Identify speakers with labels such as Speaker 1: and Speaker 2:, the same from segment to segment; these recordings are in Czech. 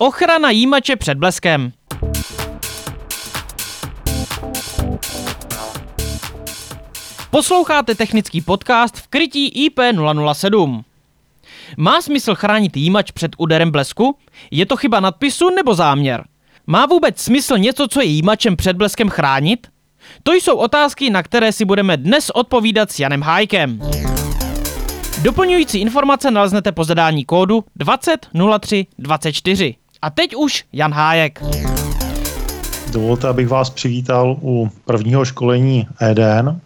Speaker 1: Ochrana jímače před bleskem. Posloucháte technický podcast v krytí IP007. Má smysl chránit jímač před úderem blesku? Je to chyba nadpisu nebo záměr? Má vůbec smysl něco, co je jímačem před bleskem chránit? To jsou otázky, na které si budeme dnes odpovídat s Janem Hájkem. Doplňující informace naleznete po zadání kódu 200324. A teď už Jan Hájek.
Speaker 2: Dovolte, abych vás přivítal u prvního školení EDN.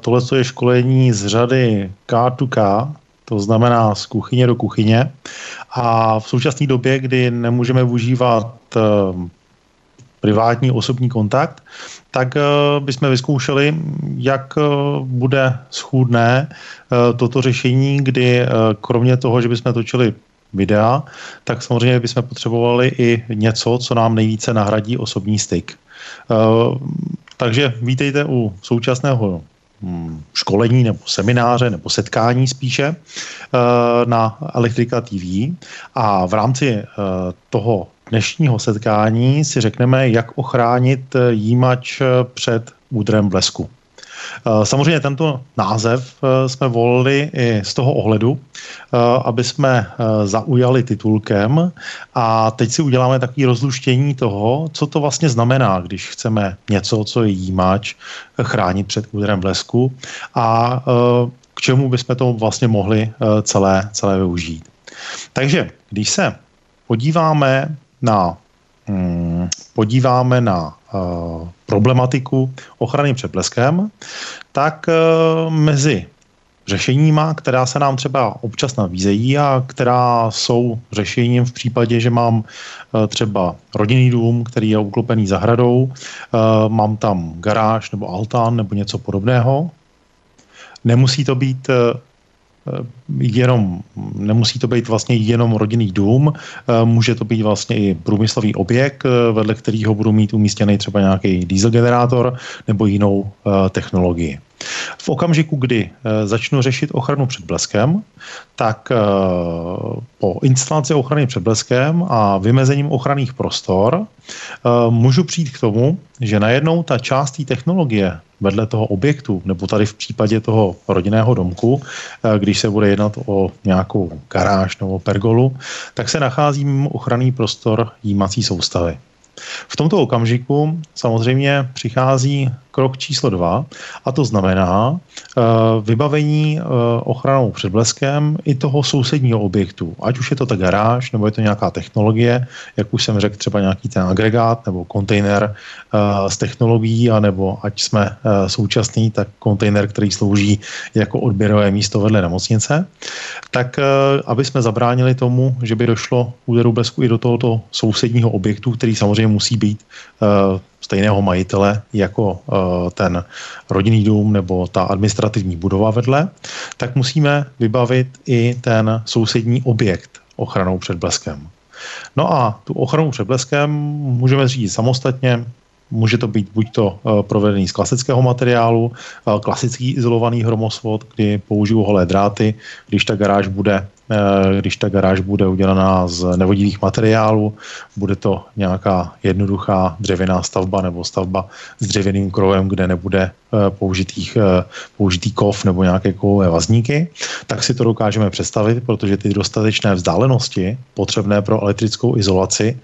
Speaker 2: Tohle je školení z řady K2K, to znamená z kuchyně do kuchyně. A v současné době, kdy nemůžeme využívat eh, privátní osobní kontakt, tak eh, bychom vyzkoušeli, jak bude schůdné toto řešení, kdy kromě toho, že bychom točili videa, tak samozřejmě bychom potřebovali i něco, co nám nejvíce nahradí osobní styk. Takže vítejte u současného hm, školení nebo semináře nebo setkání spíše eh, na Elektrika TV a v rámci eh, toho dnešního setkání si řekneme, jak ochránit jímač před údrem blesku. Eh, samozřejmě tento název eh, jsme volili i z toho ohledu, eh, aby jsme zaujali titulkem a teď si uděláme takové rozluštění toho, co to vlastně znamená, když chceme něco, co je jímač, chránit před úderem blesku a k čemu bychom to vlastně mohli celé, celé využít. Takže když se podíváme na Hmm, podíváme na uh, problematiku ochrany před bleskem, tak uh, mezi řešeníma, která se nám třeba občas nabízejí a která jsou řešením v případě, že mám uh, třeba rodinný dům, který je uklopený zahradou, mám tam garáž nebo altán nebo něco podobného. Nemusí to být Eh, jenom, nemusí to být vlastně jenom rodinný dům, eh, může to být vlastně i průmyslový objekt, eh, vedle kterého budu mít umístěný třeba nějaký diesel generátor nebo jinou technologii. V okamžiku, kdy začnu řešit ochranu před bleskem, tak po instalaci ochrany před bleskem a vymezením ochranných prostor můžu přijít k tomu, že najednou ta část té technologie vedle toho objektu, nebo tady v případě toho rodinného domku, eh, když se bude jednat o nějakou garáž nebo pergolu, tak se nachází mimo ochranný prostor jímací soustavy. V tomto okamžiku samozřejmě přichází krok číslo dva a to znamená uh, vybavení uh, ochranou před bleskem i toho sousedního objektu. Ať už je to ta garáž, nebo je to nějaká technologie, jak už jsem řekl, třeba nějaký ten agregát nebo kontejner uh, s technologií, anebo ať jsme uh, současný, tak kontejner, který slouží jako odběrové místo vedle nemocnice. Tak uh, aby jsme zabránili tomu, že by došlo úderu blesku i do tohoto sousedního objektu, který samozřejmě musí být uh, stejného majitele jako eh, ten rodinný dům nebo ta administrativní budova vedle, tak musíme vybavit i ten sousední objekt ochranou před bleskem. No a tu ochranu před bleskem můžeme řídit samostatně, Může to být buď to eh, provedený z klasického materiálu, eh, klasický izolovaný hromosvod, kdy použiju holé dráty, když ta garáž bude když ta garáž bude udělaná z nevodivých materiálů, bude to nějaká jednoduchá dřevěná stavba nebo stavba s dřevěným krovem, kde nebude eh, použitých, eh, použitý kov nebo nějaké kovové vazníky, tak si to dokážeme představit, protože ty dostatečné vzdálenosti potřebné pro elektrickou izolaci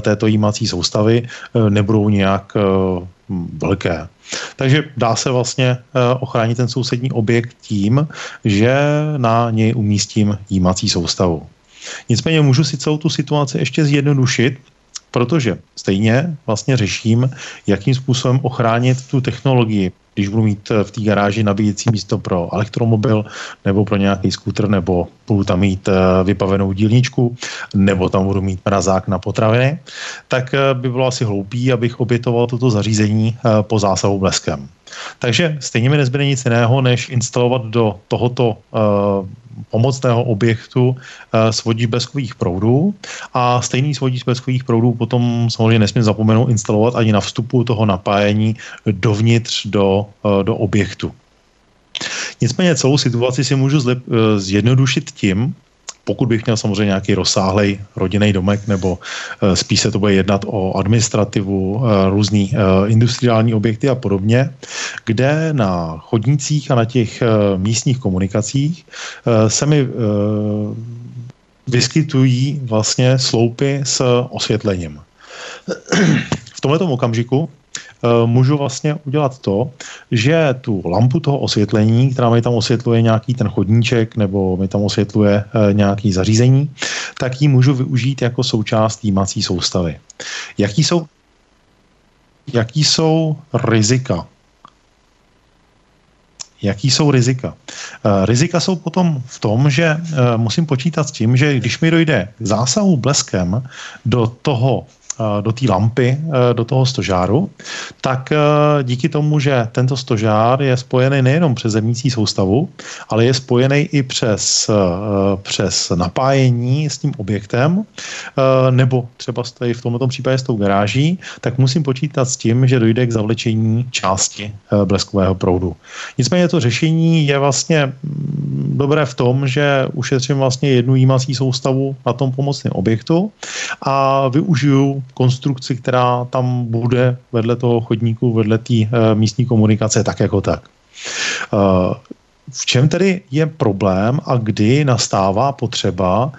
Speaker 2: této jímací soustavy nebudou nějak velké. Takže dá se vlastně eh, ochránit ten sousední objekt tím, že na něj umístím jímací soustavu. Nicméně můžu si celou tu situaci ještě zjednodušit, protože stejně vlastně řeším, jakým způsobem ochránit tu technologii když budu mít eh, v té garáži nabíjecí místo pro elektromobil nebo pro nějaký skútr, nebo budu tam mít eh, vypavenou dílničku, nebo tam budu mít mrazák na potraviny, tak eh, by bylo asi hloupý, abych obětoval toto zařízení po zásahu bleskem. Takže stejně mi nezbyde nic jiného, než instalovat do tohoto pomocného objektu eh, svodíč bleskových proudů a stejný svodíč bleskových proudů potom samozřejmě nesmím zapomenout instalovat ani na vstupu toho napájení dovnitř do, eh, do objektu. Nicméně celou situaci si můžu zlep, eh, zjednodušit tím, pokud bych měl samozřejmě nějaký rozsáhlej rodinný domek, nebo spíš se to bude jednat o administrativu, různý industriální objekty a podobně, kde na chodnících a na těch místních komunikacích se mi vyskytují vlastně sloupy s osvětlením. V tomto okamžiku Eh, můžu vlastně udělat to, že tu lampu toho osvětlení, která mi tam osvětluje nějaký ten chodníček nebo mi tam osvětluje eh, nějaký zařízení, tak ji můžu využít jako součást jímací soustavy. Jaký jsou, jaký jsou rizika Jaký jsou rizika? Eh, rizika jsou potom v tom, že musím počítat s tím, že když mi dojde zásahu bleskem do toho Eh, do té lampy, eh, do toho stožáru, tak eh, díky tomu, že tento stožár je spojený nejenom přes zemnící soustavu, ale je spojený i přes, přes napájení s tím objektem, nebo třeba stojí v tomto případě s tou garáží, tak musím počítat s tím, že dojde k zavlečení části bleskového proudu. Nicméně to řešení je vlastně mm, dobré v tom, že ušetřím vlastně jednu jímací soustavu na tom pomocném objektu a využiju konstrukci, která tam bude vedle toho chodníku, vedle té uh, místní komunikace, tak jako tak. Uh, v čem tedy je problém a kdy nastává potřeba uh,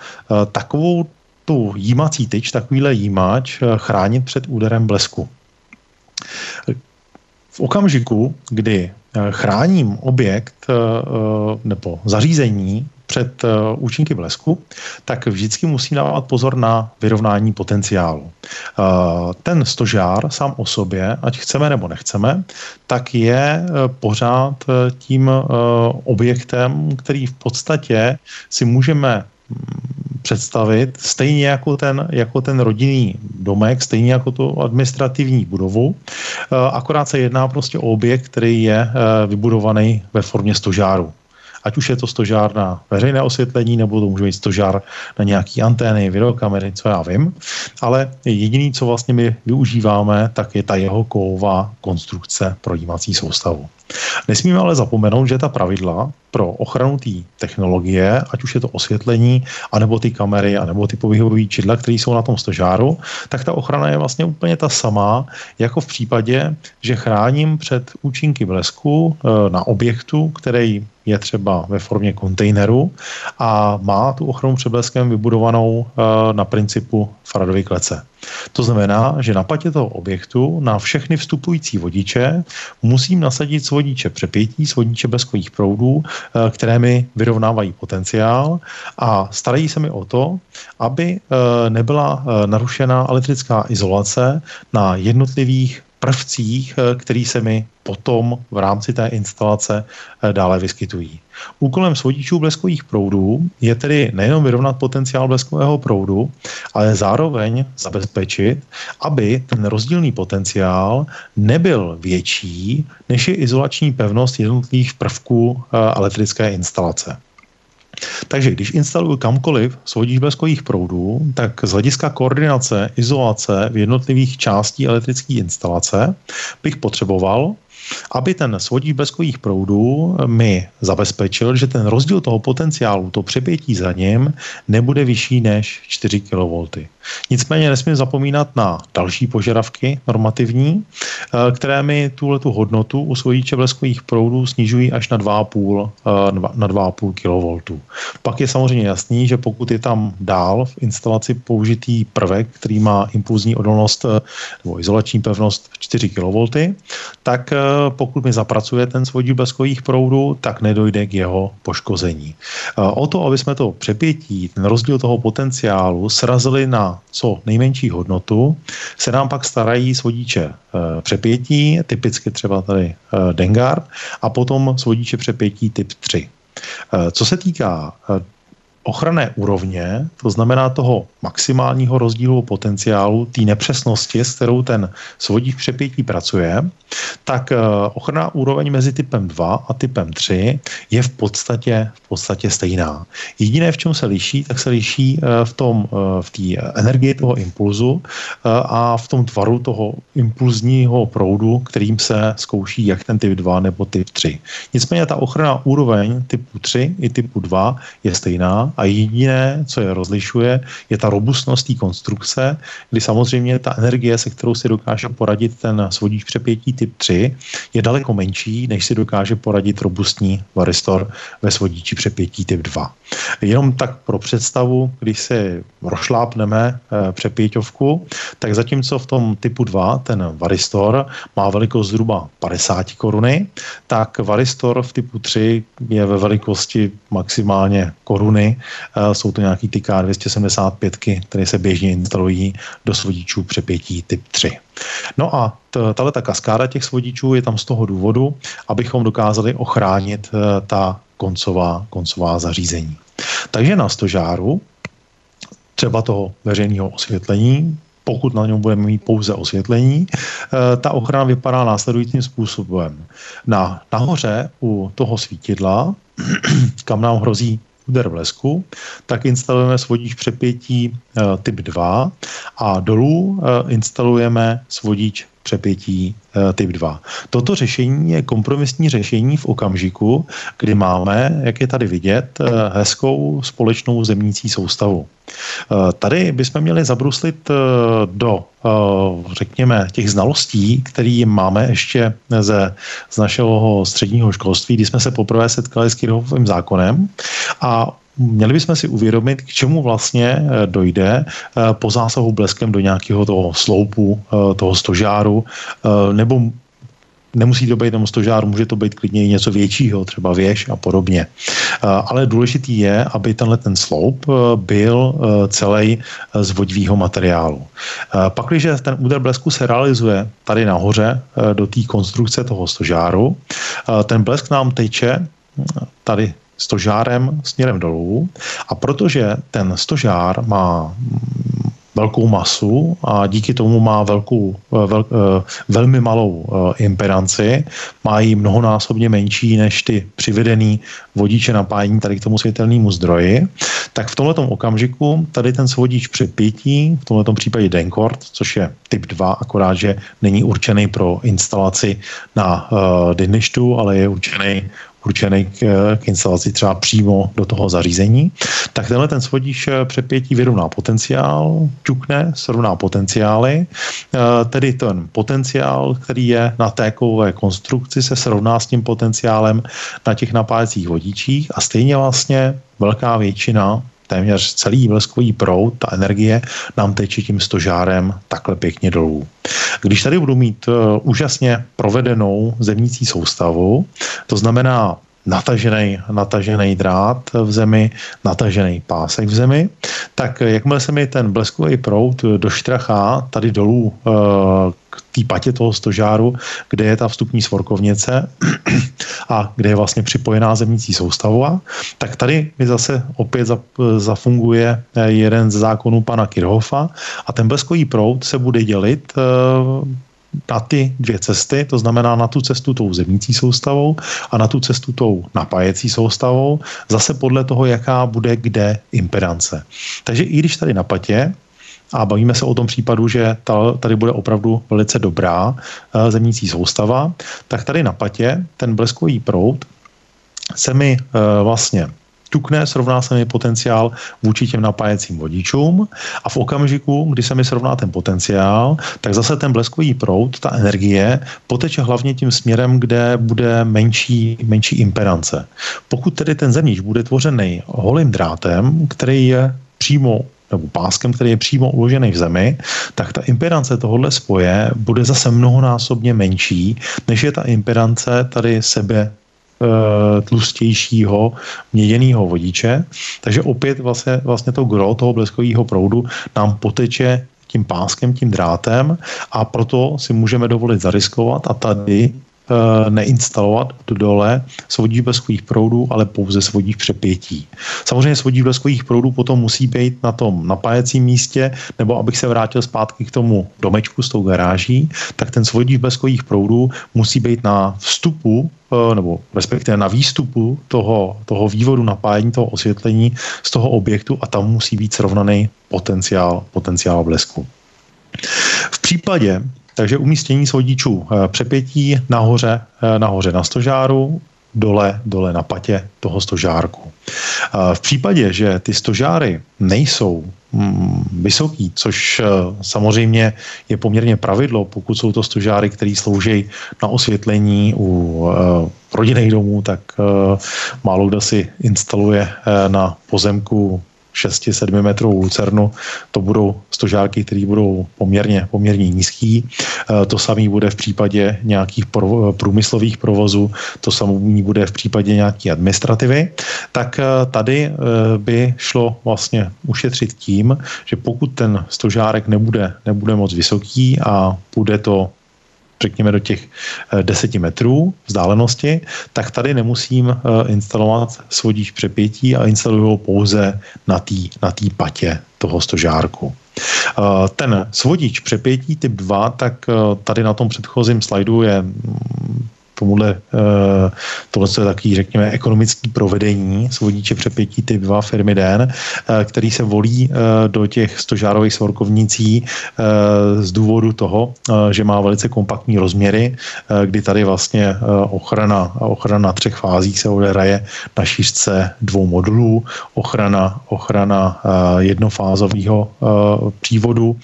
Speaker 2: takovou tu jímací tyč, takovýhle jímač chránit před úderem blesku? V okamžiku, kdy chráním objekt nebo zařízení před uh, účinky blesku, tak vždycky musí dávat pozor na vyrovnání potenciálu. Uh, ten stožár sám o sobě, ať chceme nebo nechceme, tak je uh, pořád tím objektem, který v podstatě si můžeme mm, představit stejně jako ten, jako ten rodinný domek, stejně jako tu administrativní budovu, akorát se jedná prostě o objekt, který je vybudovaný ve formě stožáru ať už je to stožár na veřejné osvětlení, nebo to může být stožár na nějaký antény, videokamery, co já vím. Ale jediný, co vlastně my využíváme, tak je ta jeho kovová konstrukce pro jímací soustavu. Nesmíme ale zapomenout, že ta pravidla pro ochranu té technologie, ať už je to osvětlení, anebo ty kamery, anebo ty povyhové čidla, které jsou na tom stožáru, tak ta ochrana je vlastně úplně ta samá, jako v případě, že chráním před účinky blesku eh, na objektu, který je třeba ve formě kontejneru a má tu ochranu před bleskem vybudovanou eh, na principu Faradovy klece. To znamená, že na patě toho objektu na všechny vstupující vodiče musím nasadit svodiče přepětí, svodiče bleskových proudů, eh, které mi vyrovnávají potenciál a starají se mi o to, aby eh, nebyla narušená elektrická izolace na jednotlivých prvcích, eh, který se mi potom v rámci té instalace eh, dále vyskytují. Úkolem svodičů bleskových proudů je tedy nejenom vyrovnat potenciál bleskového proudu, ale zároveň zabezpečit, aby ten rozdílný potenciál nebyl větší, než je izolační pevnost jednotlivých prvků eh, elektrické instalace. Takže když instaluju kamkoliv svodíš bleskových proudů, tak z hlediska koordinace, izolace v jednotlivých částí elektrické instalace bych potřeboval aby ten svodík bleskových proudů mi zabezpečil, že ten rozdíl toho potenciálu, to přepětí za ním, nebude vyšší než 4 kV. Nicméně nesmím zapomínat na další požadavky normativní, eh, které mi tuhle tu hodnotu u svodiče bleskových proudů snižují až na 2,5, eh, na 2,5 kV. Pak je samozřejmě jasný, že pokud je tam dál v instalaci použitý prvek, který má impulzní odolnost eh, nebo izolační pevnost 4 kV, tak pokud mi zapracuje ten svodič bleskových proudů, tak nedojde k jeho poškození. O to, aby jsme to přepětí, ten rozdíl toho potenciálu srazili na co nejmenší hodnotu, se nám pak starají svodiče eh, přepětí, typicky třeba tady eh, Dengard, a potom svodiče přepětí typ 3. Eh, co se týká ochranné úrovně, to znamená toho maximálního rozdílu potenciálu, té nepřesnosti, s kterou ten svodík přepětí pracuje, tak eh, ochranná úroveň mezi typem 2 a typem 3 je v podstatě, v podstatě stejná. Jediné, v čem se liší, tak se liší eh, v tom, eh, v energii toho impulzu a v tom tvaru toho impulzního proudu, kterým se zkouší jak ten typ 2 nebo typ 3. Nicméně ta ochranná úroveň typu 3 i typu 2 je stejná a jediné, co je rozlišuje, je ta robustnost té konstrukce, kdy samozřejmě ta energie, se kterou si dokáže poradit ten svodíč přepětí typ 3, je daleko menší, než si dokáže poradit robustní varistor ve svodíči přepětí typ 2. Jenom tak pro představu, když si rošlápneme eh, přepěťovku, tak zatímco v tom typu 2 ten varistor má velikost zhruba 50 koruny, tak varistor v typu 3 je ve velikosti maximálně koruny. Eh, jsou to nějaký ty K275, které se běžně instalují do svodičů přepětí typ 3. No a tahle ta kaskáda těch svodičů je tam z toho důvodu, abychom dokázali ochránit eh, ta koncová, koncová zařízení. Takže na stožáru, třeba toho veřejného osvětlení, pokud na něm budeme mít pouze osvětlení, eh, ta ochrana vypadá následujícím způsobem. Na, nahoře u toho svítidla, kam nám hrozí úder blesku, tak instalujeme svodíč přepětí eh, typ 2 a dolů eh, instalujeme svodíč přepětí eh, typ 2. Toto řešení je kompromisní řešení v okamžiku, kdy máme, jak je tady vidět, hezkou společnou zemnící soustavu. Tady bychom měli zabruslit do, řekněme, těch znalostí, které máme ještě ze, z našeho středního školství, kdy jsme se poprvé setkali s Kirchhoffovým zákonem a měli bychom si uvědomit, k čemu vlastně eh, dojde eh, po zásahu bleskem do nějakého toho sloupu, eh, toho stožáru, nebo nemusí to být jenom stožár, může to být klidně i něco většího, třeba věž a podobně. Ale důležitý je, aby tenhle ten sloup byl celý z vodivého materiálu. Pak, když ten úder blesku se realizuje tady nahoře do té konstrukce toho stožáru, ten blesk nám teče tady stožárem směrem dolů. A protože ten stožár má velkou masu a díky tomu má velkou, vel, eh, velmi malou eh, impedanci, má ji mnohonásobně menší než ty přivedený vodiče napájení tady k tomu světelnému zdroji, tak v tomto okamžiku tady ten svodič přepětí, v tomto případě Denkord, což je typ 2, akorát, že není určený pro instalaci na uh, dynlištu, ale je určený určený k, k instalaci třeba přímo do toho zařízení, tak tenhle ten svodíš eh, přepětí vyrovná potenciál, ťukne, srovná potenciály, eh, tedy ten potenciál, který je na té kovové konstrukci, se srovná s tím potenciálem na těch napájecích vodičích a stejně vlastně velká většina téměř celý bleskový proud, ta energie nám teče tím stožárem takhle pěkně dolů. Když tady budu mít uh, úžasně provedenou zemnící soustavu, to znamená natažený, natažený drát v zemi, natažený pásek v zemi, tak jakmile se mi ten bleskový proud doštrachá tady dolů uh, k té patě toho stožáru, kde je ta vstupní svorkovnice a kde je vlastně připojená zemnící soustava, tak tady mi zase opět zafunguje eh, jeden z zákonů pana Kirchhoffa a ten bleskový proud se bude dělit uh, na ty dvě cesty, to znamená na tu cestu tou zemnící soustavou a na tu cestu tou napájecí soustavou, zase podle toho, jaká bude kde impedance. Takže i když tady na patě a bavíme se o tom případu, že tady bude opravdu velice dobrá eh, zemnící soustava, tak tady na patě ten bleskový proud se mi eh, vlastně ťukne, srovná se mi potenciál vůči těm napájecím vodičům a v okamžiku, kdy se mi srovná ten potenciál, tak zase ten bleskový proud, ta energie, poteče hlavně tím směrem, kde bude menší, menší impedance. Pokud tedy ten zemníč bude tvořený holým drátem, který je přímo nebo páskem, který je přímo uložený v zemi, tak ta impedance tohohle spoje bude zase mnohonásobně menší, než je ta impedance tady sebe tlustějšího měděného vodiče. Takže opět vlastně, vlastně to gro toho bleskového proudu nám poteče tím páskem, tím drátem a proto si můžeme dovolit zariskovat a tady Eh, neinstalovat do dole svodíč bleskových proudů, ale pouze svodíč přepětí. Samozřejmě svodíč bleskových proudů potom musí být na tom napájecím místě, nebo abych se vrátil zpátky k tomu domečku s tou garáží, tak ten svodíč bleskových proudů musí být na vstupu eh, nebo respektive na výstupu toho, toho vývodu napájení, toho osvětlení z toho objektu a tam musí být srovnaný potenciál, potenciál blesku. V případě, takže umístění svodičů eh, přepětí nahoře, eh, nahoře na stožáru, dole, dole na patě toho stožárku. V případě, že ty stožáry nejsou mm, vysoký, což samozřejmě je poměrně pravidlo, pokud jsou to stožáry, které slouží na osvětlení u rodinných domů, tak málo kdo si instaluje na pozemku 6-7 metrovou lucernu, to budou stožárky, které budou poměrně, poměrně nízký. Eh, to samé bude v případě nějakých průmyslových provozů, to samé bude v případě nějaké administrativy. Tak eh, tady eh, by šlo vlastně ušetřit tím, že pokud ten stožárek nebude, nebude moc vysoký a bude to řekněme do těch 10 eh, metrů vzdálenosti, tak tady nemusím eh, instalovat svodíč přepětí a instaluju ho pouze na té na tý patě toho stožárku. Eh, ten svodič přepětí typ 2, tak tady na tom předchozím slajdu je mm, tomuhle, eh, tohle je takový, řekněme, ekonomický provedení svodíče přepětí typ 2 firmy DEN, eh, který se volí eh, do těch stožárových svorkovnicí z důvodu toho, že má velice kompaktní rozměry, kdy tady vlastně ochrana, ochrana třech fází se odehraje na šířce dvou modulů, ochrana, ochrana jednofázového přívodu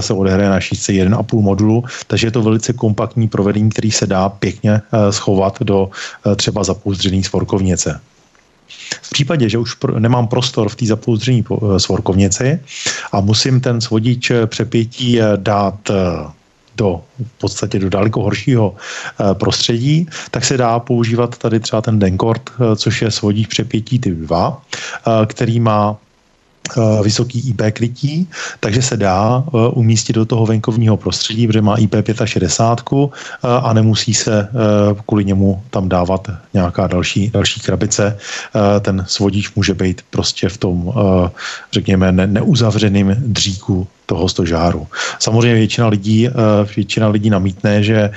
Speaker 2: se odehraje na šířce 1,5 modulu, takže je to velice kompaktní provedení, který se dá pěkně schovat do eh, třeba zapouzdřený svorkovnice. V případě, že už nemám prostor v té zapouzdřené eh, svorkovnici a musím ten svodič přepětí dát do v podstatě do daleko horšího prostředí, tak se dá používat tady třeba ten Denkord, což je svodíč přepětí typ 2, který má Eh, vysoký IP krytí, takže se dá eh, umístit do toho venkovního prostředí, protože má IP 65 eh, a nemusí se kvůli němu tam dávat nějaká další, další krabice. Ten svodič může být prostě v tom, řekněme, neuzavřeným dříku toho stožáru. Samozřejmě většina lidí, eh, většina lidí namítne, že eh,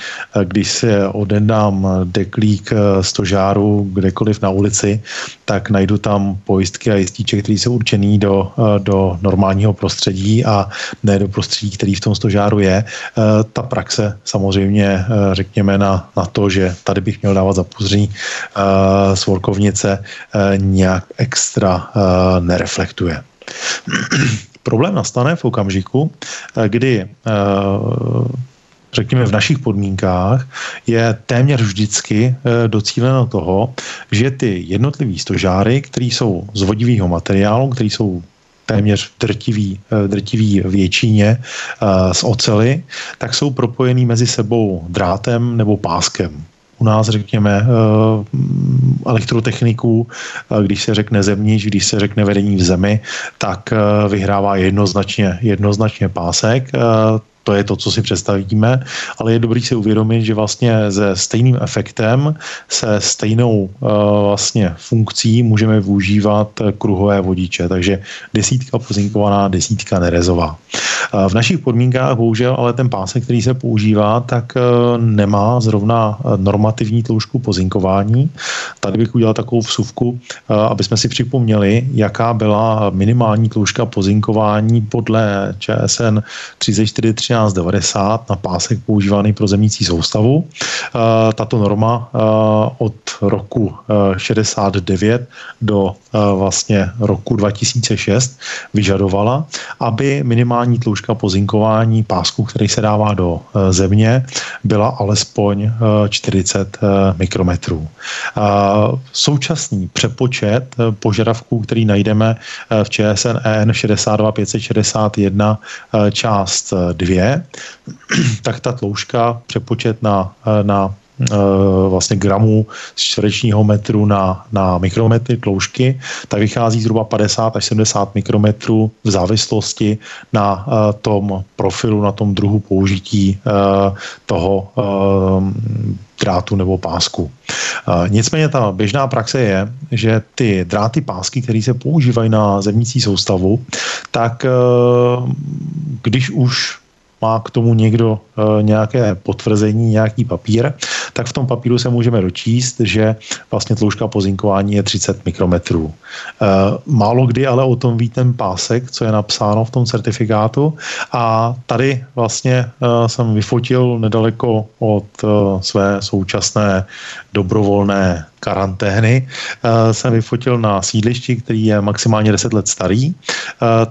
Speaker 2: když se odendám deklík eh, stožáru kdekoliv na ulici, tak najdu tam pojistky a jistíček, které jsou určený do, do normálního prostředí a ne do prostředí, který v tom stožáru je. Ta praxe samozřejmě, řekněme, na, na to, že tady bych měl dávat zapuzření svorkovnice, nějak extra nereflektuje. Problém nastane v okamžiku, eh, kdy eh, řekněme v našich podmínkách, je téměř vždycky eh, docíleno toho, že ty jednotlivý stožáry, které jsou z vodivého materiálu, které jsou téměř drtivý, drtivý většině z ocely, tak jsou propojený mezi sebou drátem nebo páskem u nás, řekněme, eh, elektrotechniků, eh, když se řekne zemníč, když se řekne vedení v zemi, tak eh, vyhrává jednoznačně, jednoznačně pásek to je to, co si představíme, ale je dobrý si uvědomit, že vlastně se stejným efektem, se stejnou uh, vlastně funkcí můžeme využívat kruhové vodiče, takže desítka pozinkovaná, desítka nerezová. Uh, v našich podmínkách bohužel ale ten pásek, který se používá, tak uh, nemá zrovna normativní tloušku pozinkování. Tady bych udělal takovou vsuvku, aby jsme si připomněli, jaká byla minimální tloušťka pozinkování podle ČSN 34 1390 na pásek používaný pro zemnící soustavu. Eh, tato norma eh, od roku 69 eh, do vlastně roku 2006 vyžadovala, aby minimální tloušťka pozinkování pásku, který se dává do země, byla alespoň 40 mikrometrů. Současný přepočet požadavků, který najdeme v ČSN EN 62561 část 2, je, tak ta tloušťka, přepočet na, na eh, vlastně gramů z čtverečního metru na, na mikrometry tloušky, tak vychází zhruba 50 až 70 mikrometrů v závislosti na uh, tom profilu, na tom druhu použití uh, toho drátu nebo pásku. Nicméně ta běžná praxe je, že ty dráty pásky, které se používají na zemnící soustavu, tak když už má k tomu někdo e, nějaké potvrzení, nějaký papír, tak v tom papíru se můžeme dočíst, že vlastně tloušťka pozinkování je 30 mikrometrů. Málo kdy ale o tom ví ten pásek, co je napsáno v tom certifikátu. A tady vlastně jsem vyfotil nedaleko od své současné dobrovolné karantény. Jsem vyfotil na sídlišti, který je maximálně 10 let starý,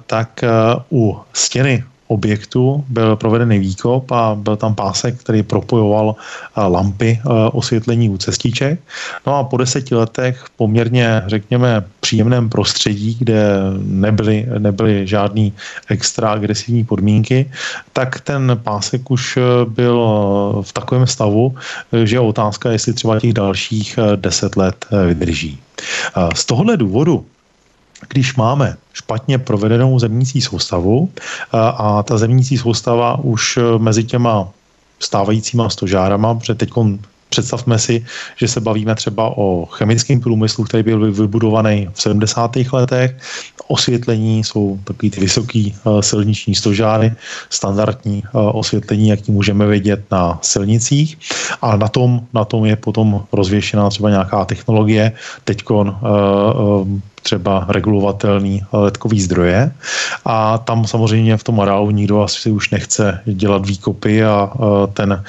Speaker 2: tak u stěny objektu byl provedený výkop a byl tam pásek, který propojoval eh, lampy eh, osvětlení u cestiček. No a po deseti letech poměrně, řekněme, příjemném prostředí, kde nebyly, nebyly žádný extra agresivní podmínky, tak ten pásek už eh, byl v takovém stavu, že je otázka, jestli třeba těch dalších deset let vydrží. Z tohohle důvodu když máme špatně provedenou zemnící soustavu a ta zemnící soustava už e, mezi těma stávajícíma stožárama, protože teď představme si, že se bavíme třeba o chemickém průmyslu, který byl vybudovaný v 70. letech. Osvětlení jsou takový ty vysoký uh, silniční stožáry, standardní uh, osvětlení, jak tím můžeme vidět na silnicích. A na tom, na tom je potom rozvěšená třeba nějaká technologie. Teď uh, uh, třeba regulovatelný letkový zdroje a tam samozřejmě v tom areálu nikdo asi už nechce dělat výkopy a ten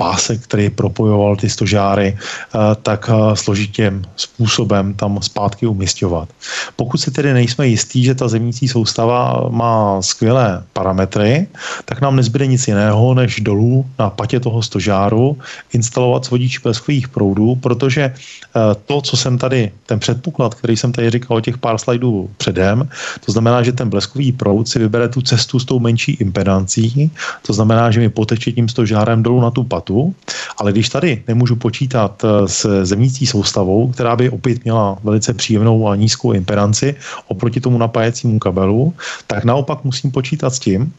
Speaker 2: pásek, který propojoval ty stožáry, eh, tak eh, složitým způsobem tam zpátky umistovat. Pokud si tedy nejsme jistí, že ta zemnící soustava má skvělé parametry, tak nám nezbyde nic jiného, než dolů na patě toho stožáru instalovat svodič bleskových proudů, protože eh, to, co jsem tady, ten předpoklad, který jsem tady říkal o těch pár slajdů předem, to znamená, že ten bleskový proud si vybere tu cestu s tou menší impedancí, to znamená, že mi poteče tím stožárem dolů na tu patu, datu, ale když tady nemůžu počítat eh, s zemnící soustavou, která by opět měla velice příjemnou a nízkou impedanci oproti tomu napájecímu kabelu, tak naopak musím počítat s tím,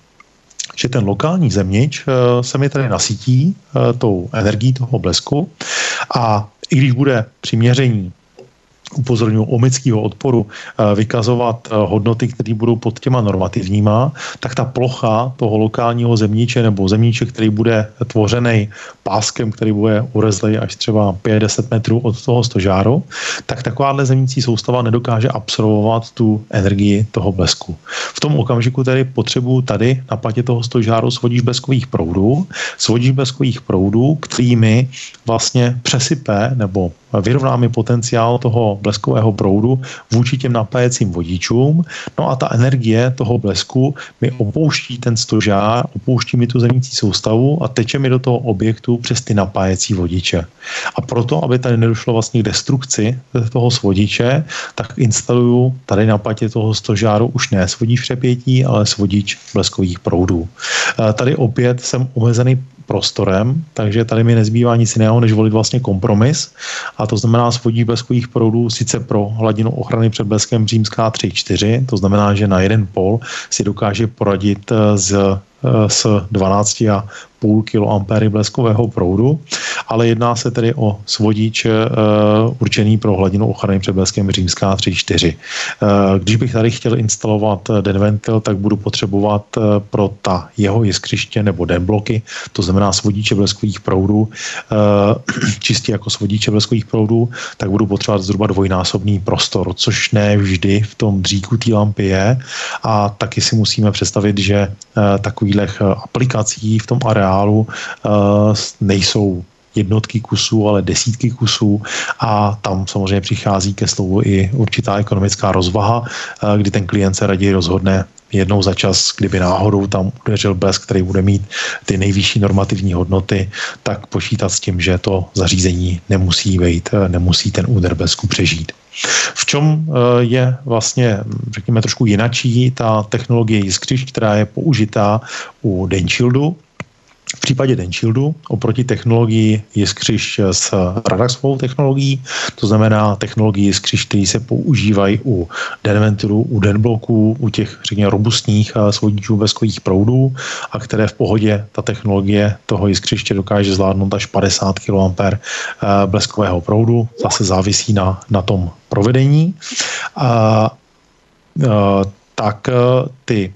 Speaker 2: že ten lokální zemnič eh, se mi tady nasytí eh, tou energií toho blesku. A i když bude při měření upozorňuji omického odporu, eh, vykazovat eh, hodnoty, které budou pod těma normativníma, tak ta plocha toho lokálního zemníče nebo zemníče, který bude tvořený páskem, který bude urezlej až třeba 5-10 metrů od toho stožáru, tak takováhle zemnící soustava nedokáže absorbovat tu energii toho blesku. V tom okamžiku tedy potřebuji tady na patě toho stožáru svodíš bleskových proudů, svodíš bleskových proudů, kterými vlastně přesype nebo vyrovná mi potenciál toho bleskového proudu vůči těm napájecím vodičům. No a ta energie toho blesku mi opouští ten stožár, opouští mi tu zemící soustavu a teče mi do toho objektu přes ty napájecí vodiče. A proto, aby tady nedošlo vlastně k destrukci toho svodiče, tak instaluju tady na patě toho stožáru už ne svodič přepětí, ale svodič bleskových proudů. E, tady opět jsem omezený prostorem, takže tady mi nezbývá nic jiného, než volit vlastně kompromis. A to znamená svodí bleskových proudů sice pro hladinu ochrany před bleskem římská 3-4, to znamená, že na jeden pol si dokáže poradit z eh, s 12 a půl kA bleskového proudu, ale jedná se tedy o svodič uh, určený pro hladinu ochrany před bleskem římská 3.4. Uh, když bych tady chtěl instalovat den ventil, tak budu potřebovat uh, pro ta jeho jiskřiště nebo den bloky, to znamená svodiče bleskových proudů, čistě jako svodiče bleskových proudů, tak budu potřebovat zhruba dvojnásobný prostor, což ne vždy v tom dříku té lampy je a taky si musíme představit, že takových aplikací v tom areálu reálu eh, nejsou jednotky kusů, ale desítky kusů a tam samozřejmě přichází ke slovu i určitá ekonomická rozvaha, eh, kdy ten klient se raději rozhodne jednou za čas, kdyby náhodou tam udeřil blesk, který bude mít ty nejvyšší normativní hodnoty, tak počítat s tím, že to zařízení nemusí vejít, eh, nemusí ten úder blesku přežít. V čem je vlastně, řekněme, trošku jinačí ta technologie jiskřišť, která je použitá u Denchildu, v případě Denshieldu oproti technologii jiskřiš s Radaxovou technologií, to znamená technologii jiskřiš, které se používají u Denventurů, u Denbloků, u těch, řekněme, robustních eh, svodíčů bezkových proudů a které v pohodě ta technologie toho jiskřiště dokáže zvládnout až 50 kA eh, bleskového proudu. Zase závisí na, na tom provedení. A, a, tak ty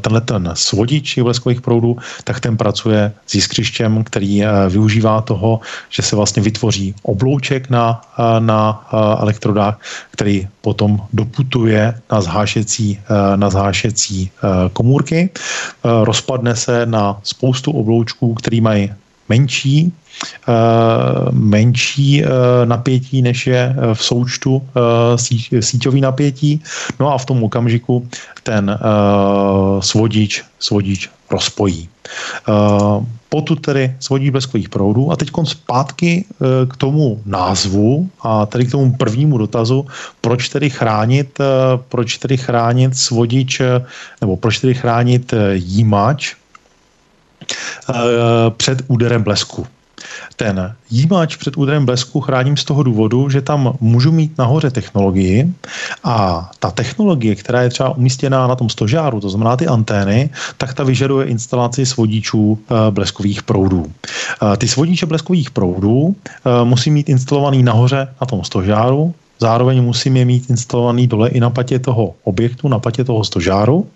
Speaker 2: tenhle ten svodič bleskových proudů, tak ten pracuje s jiskřištěm, který využívá toho, že se vlastně vytvoří oblouček na, na elektrodách, který potom doputuje na zhášecí, na zhášecí komůrky, rozpadne se na spoustu obloučků, který mají menší menší napětí, než je v součtu síťový napětí. No a v tom okamžiku ten svodič, svodič rozpojí. Potud tedy svodí bleskových proudů. A teď zpátky k tomu názvu a tedy k tomu prvnímu dotazu, proč tedy chránit, proč tedy chránit svodič, nebo proč tedy chránit jímač před úderem blesku ten jímač před úderem blesku chráním z toho důvodu, že tam můžu mít nahoře technologii a ta technologie, která je třeba umístěná na tom stožáru, to znamená ty antény, tak ta vyžaduje instalaci svodíčů eh, bleskových proudů. Eh, ty svodíče bleskových proudů eh, musí mít instalovaný nahoře na tom stožáru, Zároveň musím je mít instalovaný dole i na patě toho objektu, na patě toho stožáru.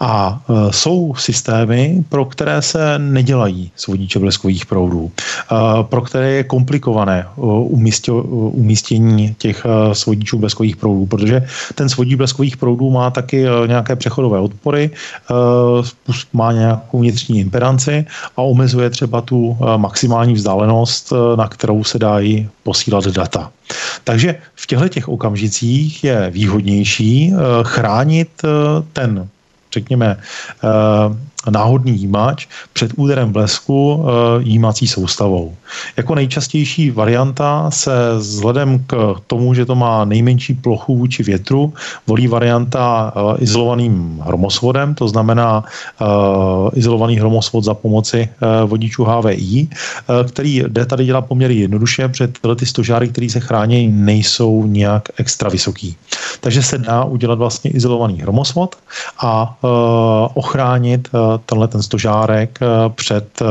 Speaker 2: A e, jsou systémy, pro které se nedělají svodiče bleskových proudů, e, pro které je komplikované e, umístění těch e, svodičů bleskových proudů, protože ten svodíč bleskových proudů má taky e, nějaké přechodové odpory, e, má nějakou vnitřní impedanci a omezuje třeba tu e, maximální vzdálenost, e, na kterou se dají posílat data. Takže v těchto těch okamžicích je výhodnější eh, chránit eh, ten, řekněme, eh, náhodný jímač před úderem blesku jímací soustavou. Jako nejčastější varianta se vzhledem k tomu, že to má nejmenší plochu vůči větru, volí varianta izolovaným hromosvodem, to znamená izolovaný hromosvod za pomoci vodičů HVI, který jde tady dělat poměrně jednoduše, protože tyhle ty stožáry, které se chrání, nejsou nějak extra vysoký. Takže se dá udělat vlastně izolovaný hromosvod a ochránit tenhle ten stožárek před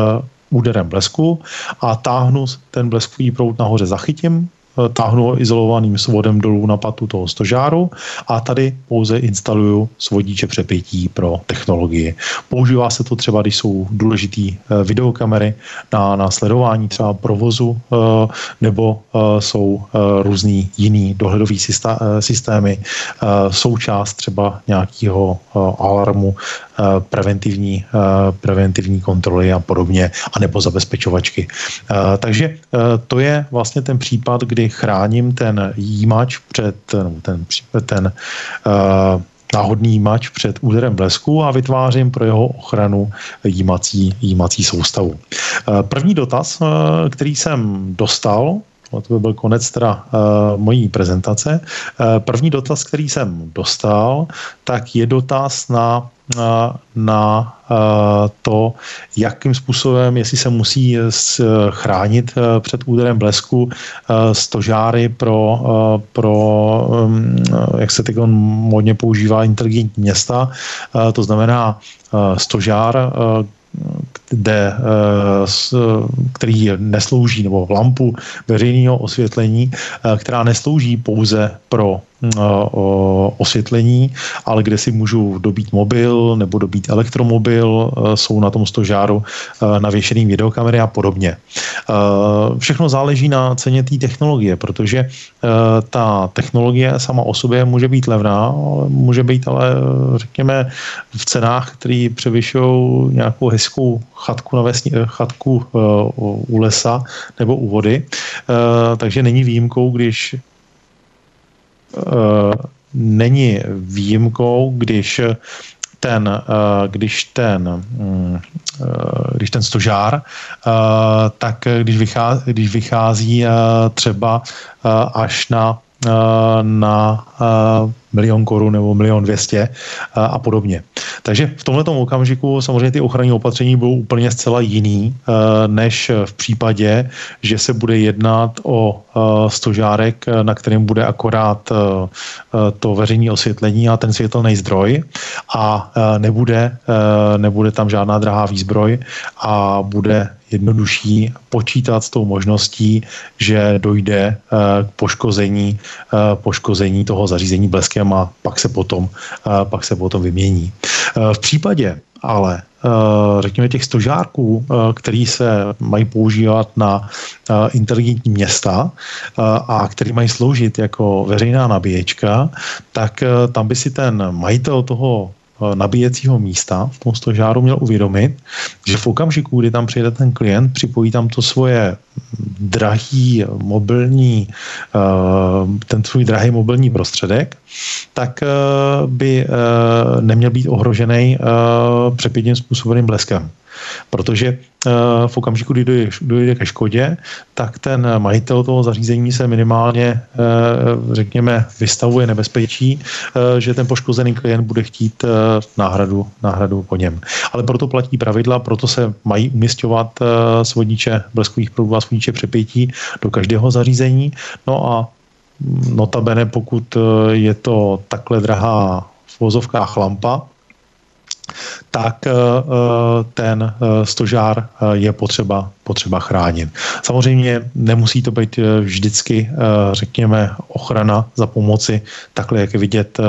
Speaker 2: úderem blesku a táhnu ten bleskový proud nahoře zachytím, Eh, táhnu ho izolovaným svodem dolů na patu toho stožáru a tady pouze instaluju svodíče přepětí pro technologii. Používá se to třeba, když jsou důležitý eh, videokamery na, na sledování třeba provozu eh, nebo jsou různý jiný dohledový systémy, součást třeba nějakého alarmu Eh, preventivní, eh, preventivní kontroly a podobně, anebo zabezpečovačky. Eh, takže to je vlastně ten případ, kdy chráním ten jímač před ten, ten náhodný jímač před úderem blesku a vytvářím pro jeho ochranu jímací, jímací soustavu. První dotaz, který jsem dostal, to by byl konec teda uh, mojí prezentace. Uh, první dotaz, který jsem dostal, tak je dotaz na na to, jakým způsobem, jestli se musí chránit před úderem blesku stožáry pro, pro jak se teď modně používá, inteligentní města. To znamená stožár, kde, který neslouží, nebo lampu veřejného osvětlení, která neslouží pouze pro osvětlení, ale kde si můžu dobít mobil nebo dobít elektromobil, jsou na tom stožáru navěšený videokamery a podobně. Všechno záleží na ceně té technologie, protože ta technologie sama o sobě může být levná, může být ale řekněme v cenách, které převyšují nějakou hezkou chatku, na vesni, chatku u lesa nebo u vody. Takže není výjimkou, když Eh, není výjimkou, když ten, eh, když ten, mm, eh, když ten stožár, tak když vychází, když vychází třeba až na na milion korun nebo milion dvěstě a podobně. Takže v tomto okamžiku samozřejmě ty ochranní opatření budou úplně zcela jiný, než v případě, že se bude jednat o stožárek, na kterém bude akorát to veřejné osvětlení a ten světelný zdroj a nebude, nebude tam žádná drahá výzbroj a bude jednodušší počítat s tou možností, že dojde eh, k poškození, eh, poškození toho zařízení bleskem a pak se potom, eh, pak se potom vymění. V případě ale řekněme těch stožárků, který se mají používat na inteligentní města a který mají sloužit jako veřejná nabíječka, tak tam by si ten majitel toho nabíjecího místa v tom stožáru měl uvědomit, že v okamžiku, kdy tam přijede ten klient, připojí tam to svoje drahý mobilní, eh, ten svůj drahý mobilní prostředek, tak eh, by neměl být ohrožený přepětním způsobeným bleskem. Protože eh, v okamžiku, kdy dojde, ke škodě, tak ten majitel toho zařízení se minimálně, eh, řekněme, vystavuje nebezpečí, eh, že ten poškozený klient bude chtít náhradu, náhradu po něm. Ale proto platí pravidla, proto se mají umistovat svodniče bleskových proudů a svodniče přepětí do každého zařízení. No a notabene, pokud je to takhle drahá v vozovkách lampa, tak eh, eh, ten eh, stožár je potřeba, potřeba chránit. Samozřejmě nemusí to být vždycky, řekněme, ochrana za pomoci, takhle, jak je vidět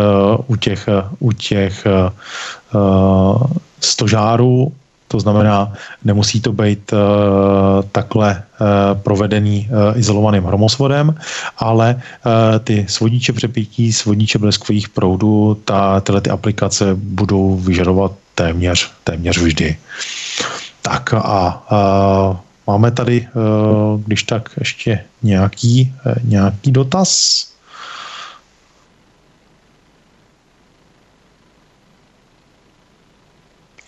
Speaker 2: u těch, u těch stožárů, to znamená, nemusí to být uh, takhle uh, provedený uh, izolovaným hromosvodem, ale ty svodíče přepětí, svodíče bleskových proudů, ta, tyhle ty aplikace budou vyžadovat téměř, téměř vždy. Tak a máme tady, když tak ještě nějaký, nějaký dotaz.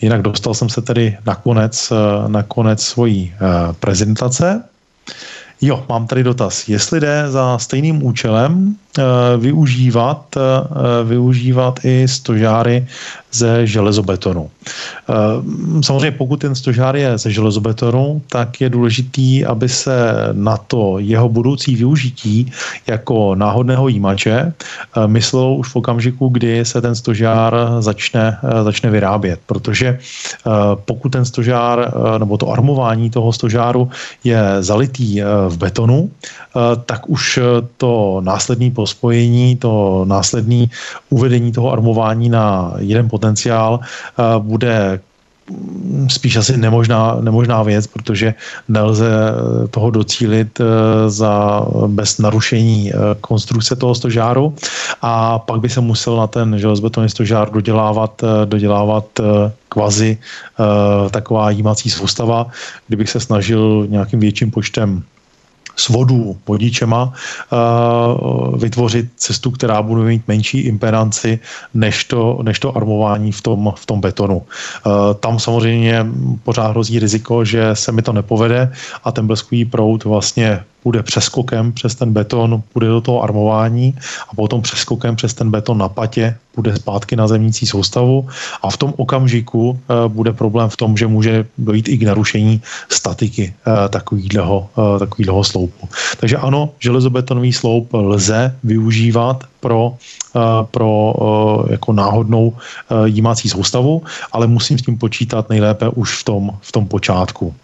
Speaker 2: Jinak dostal jsem se tedy nakonec, nakonec svojí prezentace. Jo, mám tady dotaz. Jestli jde za stejným účelem využívat, využívat i stožáry ze železobetonu. Eh, samozřejmě pokud ten stožár je ze železobetonu, tak je důležitý, aby se na to jeho budoucí využití jako náhodného jímače eh, myslelo už v okamžiku, kdy se ten stožár začne, eh, začne vyrábět, protože pokud ten stožár nebo to armování toho stožáru je zalitý v betonu, tak už to následné pospojení, to následné uvedení toho armování na jeden potenciál eh, bude spíš asi nemožná, nemožná věc, protože nelze toho docílit eh, za, bez narušení eh, konstrukce toho stožáru. A pak by se musel na ten železbetonový stožár dodělávat, dodělávat kvazi taková jímací soustava, kdybych se snažil nějakým větším počtem svodů vodičema eh, vytvořit cestu, která bude mít menší impedanci než to, než to armování v tom, v tom betonu. Eh, tam samozřejmě pořád hrozí riziko, že se mi to nepovede a ten bleskový proud vlastně půjde přeskokem přes ten beton, půjde do toho armování a potom přeskokem přes ten beton na patě půjde zpátky na zemnící soustavu a v tom okamžiku uh, bude problém v tom, že může dojít i k narušení statiky uh, takovýhleho, uh, takovýhleho sloupu. Takže ano, železobetonový sloup lze využívat pro, pro jako náhodnou jímací soustavu, ale musím s tím počítat nejlépe už v tom, v tom počátku.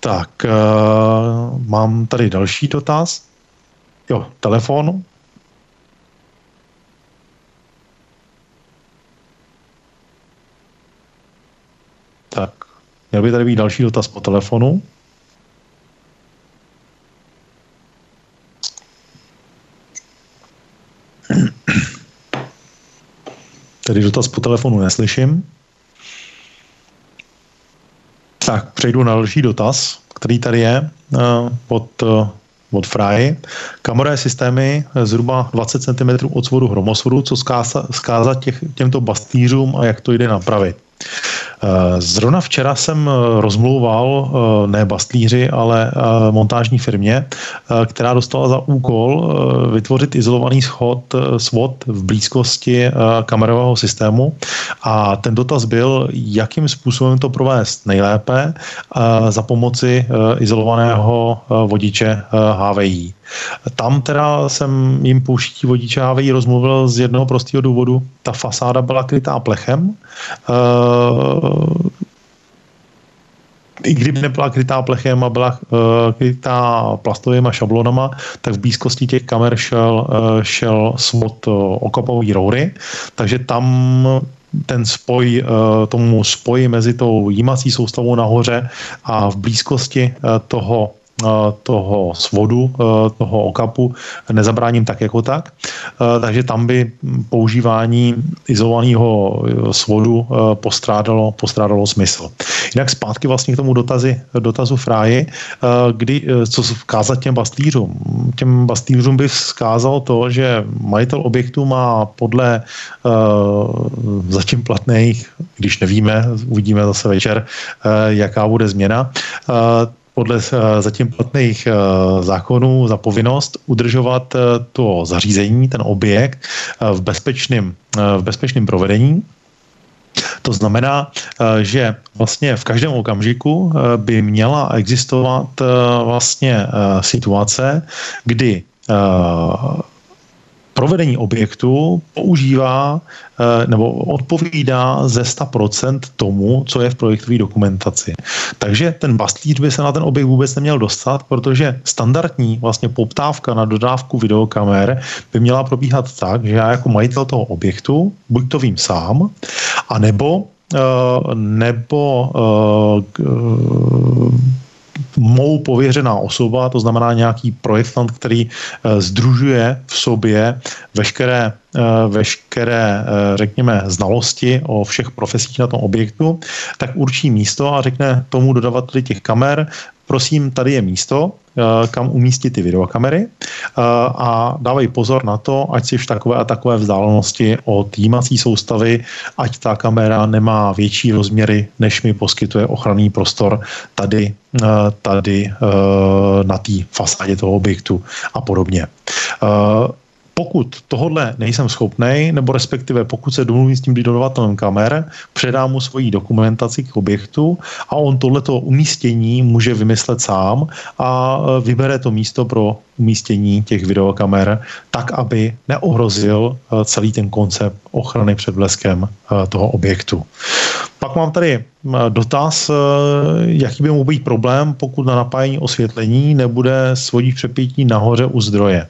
Speaker 2: Tak, uh, mám tady další dotaz. Jo, telefon. Tak, měl by tady být další dotaz po telefonu. Tady dotaz po telefonu neslyším. Tak, přejdu na další dotaz, který tady je uh, od, uh, od Fry. Kamerové systémy zhruba 20 cm od svodu hromosvodu, co zkázat těch, těmto bastýřům a jak to jde napravit. Eh, zrovna včera jsem eh, rozmlouval eh, ne bastlíři, ale montážní firmě, která dostala za úkol vytvořit izolovaný schod, svod v blízkosti kamerového systému a ten dotaz byl, jakým způsobem to provést nejlépe za pomoci izolovaného vodiče HVI. Tam teda jsem jim pouští vodiče HVI rozmluvil z jednoho prostého důvodu. Ta fasáda byla krytá plechem, i kdyby nebyla krytá plechem a byla uh, krytá plastovými šablonama, tak v blízkosti těch kamer šel, uh, šel svod uh, okopový roury, takže tam ten spoj, tomu spoji mezi tou jímací soustavou nahoře a v blízkosti toho toho svodu, toho okapu nezabráním tak jako tak. Takže tam by používání izolovaného svodu postrádalo, postrádalo smysl. Jinak zpátky vlastně k tomu dotazy, dotazu Fráji, kdy, co vzkázat těm bastlířům. Těm bastlířům bych vzkázal to, že majitel objektu má podle zatím platných, když nevíme, uvidíme zase večer, jaká bude změna, podle eh, zatím platných eh, zákonů za povinnost udržovat eh, to zařízení, ten objekt v bezpečném, v bezpečném provedení. To znamená, že vlastně v každém okamžiku by měla existovat vlastně situace, kdy provedení objektu používá eh, nebo odpovídá ze 100% tomu, co je v projektové dokumentaci. Takže ten bastlíř by se na ten objekt vůbec neměl dostat, protože standardní vlastně poptávka na dodávku videokamer by měla probíhat tak, že já jako majitel toho objektu, buď to vím sám, anebo Uh, nebo uh, mou pověřená osoba, to znamená nějaký projektant, který eh, združuje v sobě veškeré, eh, veškeré, eh, řekněme, znalosti o všech profesích na tom objektu, tak určí místo a řekne tomu dodavateli těch kamer, prosím, tady je místo, eh, kam umístit ty videokamery. Eh, a dávej pozor na to, ať si v takové a takové vzdálenosti od jímací soustavy, ať ta kamera nemá větší rozměry, než mi poskytuje ochranný prostor tady, eh, tady na té fasádě toho objektu a podobně pokud tohle nejsem schopný, nebo respektive pokud se domluvím s tím dodavatelem kamer, předám mu svoji dokumentaci k objektu a on tohleto umístění může vymyslet sám a e, vybere to místo pro umístění těch videokamer tak, aby neohrozil e, celý ten koncept ochrany před bleskem e, toho objektu. Pak mám tady dotaz, jaký by mohl být problém, pokud na napájení osvětlení nebude svodík přepětí nahoře u zdroje.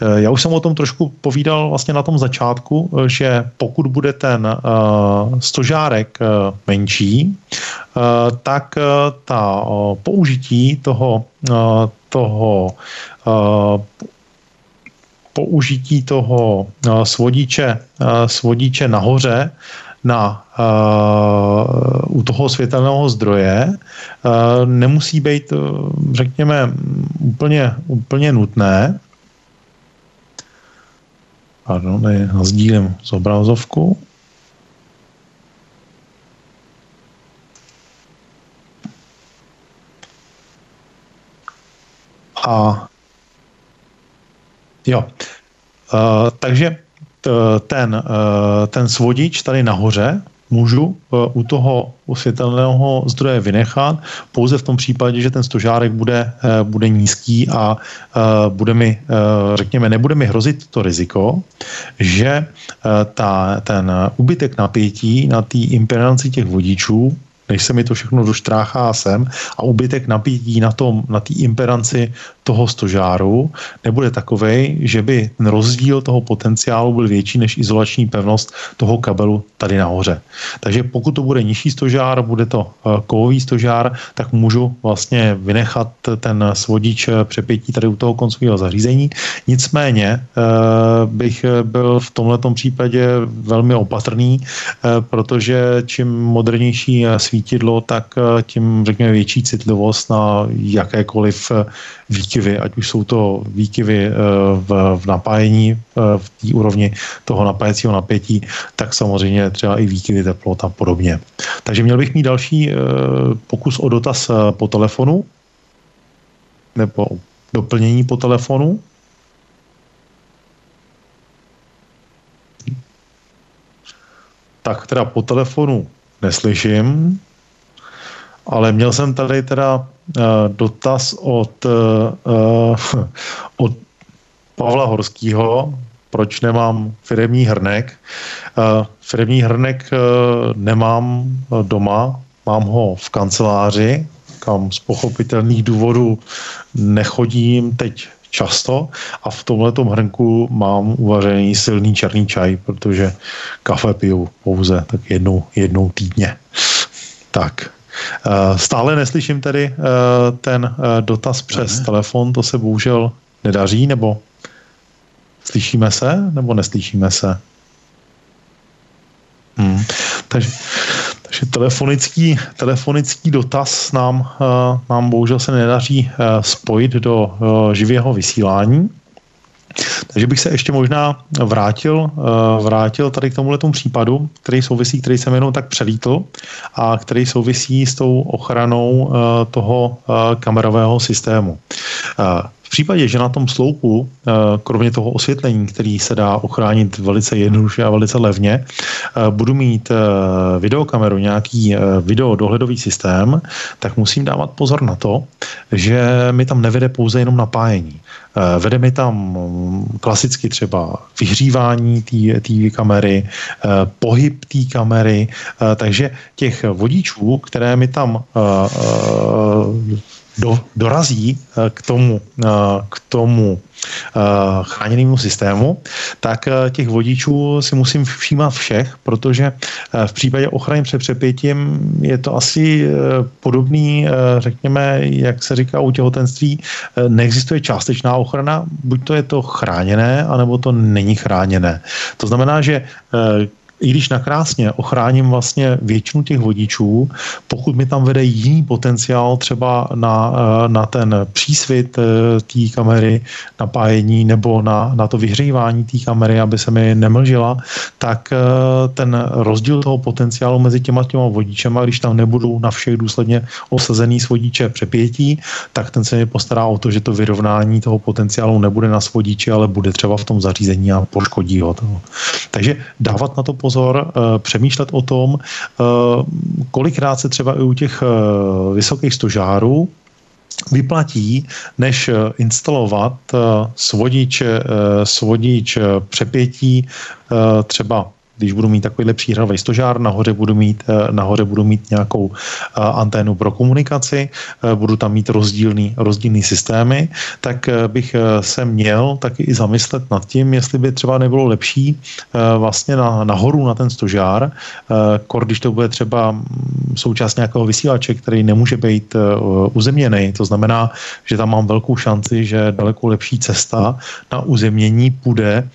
Speaker 2: Eh, já už jsem o tom trošku povídal vlastně na tom začátku, eh, že pokud bude ten stožárek menší, tak ta použití toho, toho použití toho svodiče, svodiče nahoře na, u toho světelného zdroje uh, nemusí být, řekněme, úplně, úplně nutné. Pardon, tady sdílím z obrazovku. A jo, takže ten, ten svodič tady nahoře můžu eh, u toho osvětelného zdroje vynechat, pouze v tom případě, že ten stožárek bude, eh, bude nízký a eh, bude mi, řekněme, nebude mi hrozit to riziko, že ta, ten ubytek napětí na té impedanci těch vodičů než se mi to všechno doštráchá sem a ubytek napítí na tom, na té imperanci toho stožáru nebude takový, že by ten rozdíl toho potenciálu byl větší než izolační pevnost toho kabelu tady nahoře. Takže pokud to bude nižší stožár, bude to eh, kovový stožár, tak můžu vlastně vynechat ten svodič eh, přepětí tady u toho koncového zařízení. Nicméně eh, bych byl v tomto případě velmi opatrný, protože čím modernější svítidlo, tak tím řekněme větší citlivost na jakékoliv výkyvy, ať už jsou to výkyvy v, v napájení v té úrovni toho napájecího napětí, tak samozřejmě třeba i výkyvy teplot a podobně. Takže měl bych mít další eh, pokus o dotaz eh, po telefonu nebo doplnění po telefonu. Tak teda po telefonu neslyším, ale měl jsem tady teda dotaz od, uh, od Pavla Horského, proč nemám firemní hrnek. Firemní hrnek nemám doma, mám ho v kanceláři, kam z pochopitelných důvodů nechodím teď často a v tomhle hrnku mám uvařený silný černý čaj, protože kafe piju pouze tak jednou, jednou týdně. Tak. Eh, stále neslyším tedy eh, ten eh, dotaz přes telefon, to se bohužel nedaří, nebo slyšíme se, nebo neslyšíme se? Hmm. Takže, takže telefonický, telefonický dotaz nám, nám bohužel se nedaří spojit do živého vysílání. Takže bych se ještě možná vrátil, eh, vrátil tady k tomuhle případu, který souvisí, který jsem jenom tak přelítl a který souvisí s tou ochranou eh, toho eh, kamerového systému. Případě, že na tom sloupu, kromě toho osvětlení, který se dá ochránit velice jednoduše a velice levně, budu mít videokameru, nějaký video dohledový systém, tak musím dávat pozor na to, že mi tam nevede pouze jenom napájení. Eh, vede mi tam mm, klasicky třeba vyhřívání té kamery, eh, pohyb té kamery, eh, takže těch vodičů, které mi tam do, dorazí eh, k tomu, eh, k tomu eh, chráněnému systému, tak těch vodičů si musím všímat všech, protože v případě ochrany před přepětím je to asi podobný, řekněme, jak se říká u těhotenství, neexistuje částečná ochrana, buď to je to chráněné, anebo to není chráněné. To znamená, že i když nakrásně ochráním vlastně většinu těch vodičů, pokud mi tam vede jiný potenciál třeba na, eh, na ten přísvit eh, té kamery, napájení nebo na, na to vyhřívání té kamery, aby se mi nemlžila, tak eh, ten rozdíl toho potenciálu mezi těma těma vodičema, když tam nebudou na všech důsledně osazený s vodiče přepětí, tak ten se mi postará o to, že to vyrovnání toho potenciálu nebude na svodiči, ale bude třeba v tom zařízení a poškodí ho. Takže dávat na to pozor, eh, přemýšlet o tom, eh, kolikrát se třeba i u těch eh, vysokých stožárů vyplatí, než instalovat svodič, svodič přepětí třeba když budu mít takový lepší hravý stožár, nahoře budu mít, eh, nahoře budu mít nějakou eh, anténu pro komunikaci, eh, budu tam mít rozdílný, rozdílný systémy, tak bych se měl taky i zamyslet nad tím, jestli by třeba nebylo lepší vlastně na, nahoru na ten stožár, kor, když to bude třeba mm, součást nějakého vysílače, který nemůže být uzemněný, to znamená, že tam mám velkou šanci, že daleko lepší cesta na uzemnění půjde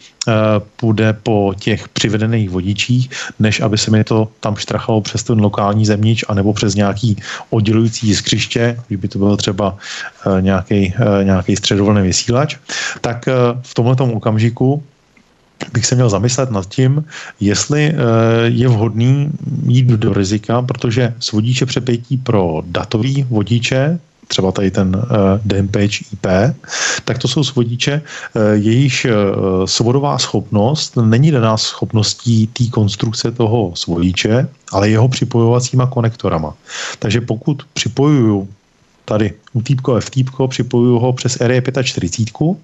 Speaker 2: půjde po těch přivedených vodičích, než aby se mi to tam štrachalo přes ten lokální zemnič anebo přes nějaký oddělující jiskřiště, kdyby to byl třeba nějaký, eh, nějaký eh, středovlný vysílač, tak v tomhle okamžiku bych se měl zamyslet nad tím, jestli je vhodný jít do rizika, protože s vodiče přepětí pro datový vodiče, třeba tady ten uh, eh, DMPage IP, tak to jsou svodiče, uh, jejíž uh, svodová schopnost není daná schopností té konstrukce toho svodiče, ale jeho připojovacíma konektorama. Takže pokud připojuju tady UTIPko, FTIPko, připojuju ho přes RE45,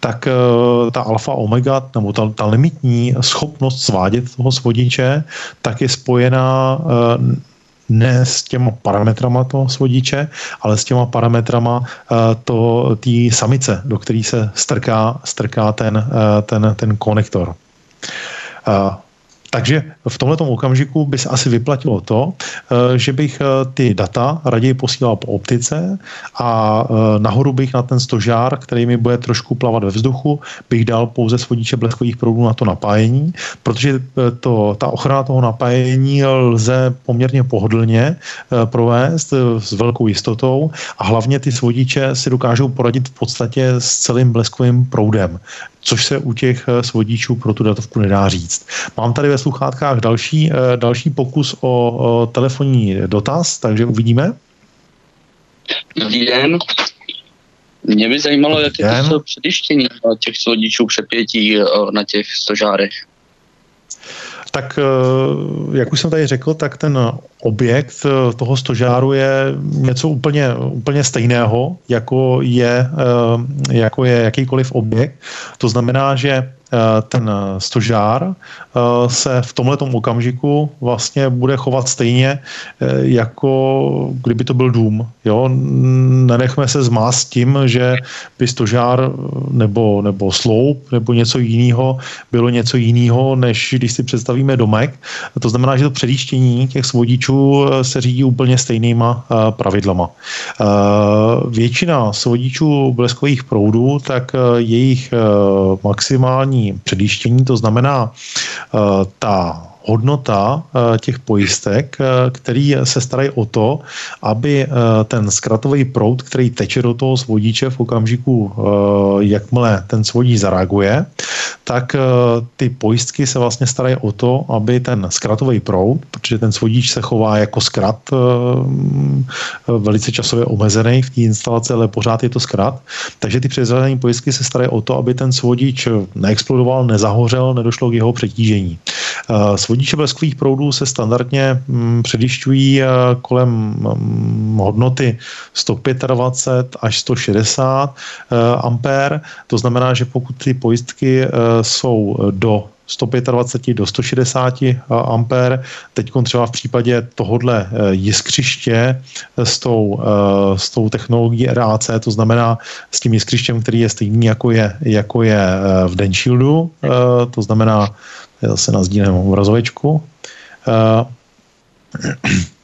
Speaker 2: tak uh, ta alfa omega, nebo ta, ta limitní schopnost svádět toho svodiče, tak je spojená uh, ne s těma parametrama toho svodiče, ale s těma parametrama eh, to té samice, do který se strká, strká ten, eh, ten, ten konektor. Takže v tomto okamžiku by se asi vyplatilo to, eh, že bych eh, ty data raději posílal po optice a eh, nahoru bych na ten stožár, který mi bude trošku plavat ve vzduchu, bych dal pouze svodiče bleskových proudů na to napájení, protože to, ta ochrana toho napájení lze poměrně pohodlně provést s velkou jistotou a hlavně ty svodiče si dokážou poradit v podstatě s celým bleskovým proudem což se u těch eh, svodičů pro tu datovku nedá říct. Mám tady ve sluchátkách další, eh, další pokus o, o telefonní dotaz, takže uvidíme.
Speaker 3: Dobrý den. Mě by zajímalo, jak je to předjištění těch svodičů přepětí eh, na těch stožárech.
Speaker 2: Tak jak už jsem tady řekl, tak ten objekt eh, toho stožáru je něco úplně, úplně stejného, jako je, eh, jako je jakýkoliv objekt. To znamená, že ten stožár se v tomhle okamžiku vlastně bude chovat stejně, jako kdyby to byl dům. Jo? Nenechme se zmást tím, že by stožár nebo, nebo sloup nebo něco jiného bylo něco jiného, než když si představíme domek. To znamená, že to předjíždění těch svodičů se řídí úplně stejnýma pravidlama. Většina svodičů bleskových proudů, tak jejich maximální předjíždění, to znamená ta hodnota eh, těch pojistek, eh, který se starají o to, aby eh, ten zkratový proud, který teče do toho svodiče v okamžiku, jakmile ten svodíč zareaguje, tak ty pojistky se vlastně starají o to, aby ten zkratový proud, protože ten svodíč se chová jako zkrat, velice časově omezený v té instalaci, ale pořád je to zkrat, takže ty předřazené pojistky se starají o to, aby ten svodič neexplodoval, nezahořel, nedošlo k jeho přetížení. Svodiče bleskových proudů se standardně mm, předjišťují eh, kolem mm, hodnoty 125 až 160 eh, ampér. To znamená, že pokud ty pojistky eh, jsou do 125 do 160 ampér. Teď třeba v případě tohodle jiskřiště s tou, s tou technologií RAC, to znamená s tím jiskřištěm, který je stejný jako je, jako je v Denshieldu, to znamená zase na sdíleném obrazovečku, eh,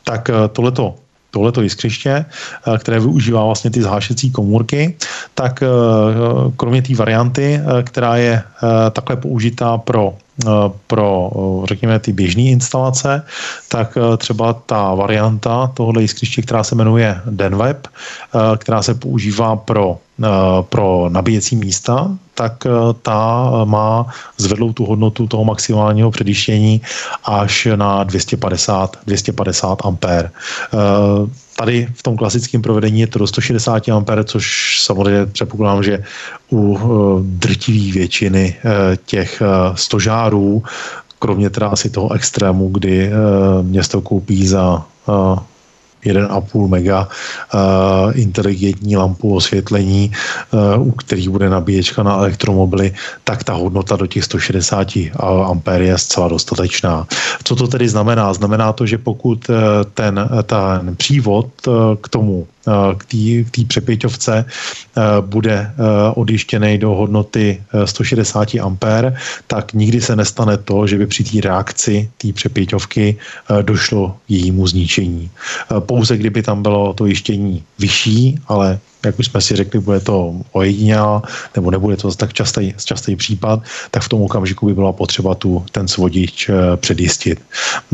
Speaker 2: tak eh, tohleto tohleto jiskřiště, eh, které využívá vlastně ty zhášecí komůrky, tak kromě té varianty, která je takhle použitá pro pro, řekněme, ty běžné instalace, tak třeba ta varianta tohohle jiskřiště, která se jmenuje DenWeb, která se používá pro Eh, pro nabíjecí místa, tak eh, ta má zvedlou tu hodnotu toho maximálního předjištění až na 250, 250 ampér. Tady v tom klasickém provedení je to do 160 ampér, což samozřejmě předpokládám, že u eh, drtivé většiny těch stožárů, kromě teda asi toho extrému, kdy město koupí za 1,5 mega uh, inteligentní lampu osvětlení, uh, u kterých bude nabíječka na elektromobily, tak ta hodnota do těch 160 ampér je zcela dostatečná. Co to tedy znamená? Znamená to, že pokud uh, ten, ten přívod k tomu k té přepěťovce bude odjištěný do hodnoty 160 ampér, tak nikdy se nestane to, že by při té reakci té přepěťovky došlo k jejímu zničení. Pouze kdyby tam bylo to jištění vyšší, ale jak už jsme si řekli, bude to ojedinělá, nebo nebude to tak častý, častý případ, tak v tom okamžiku by byla potřeba tu ten svodič eh, předjistit.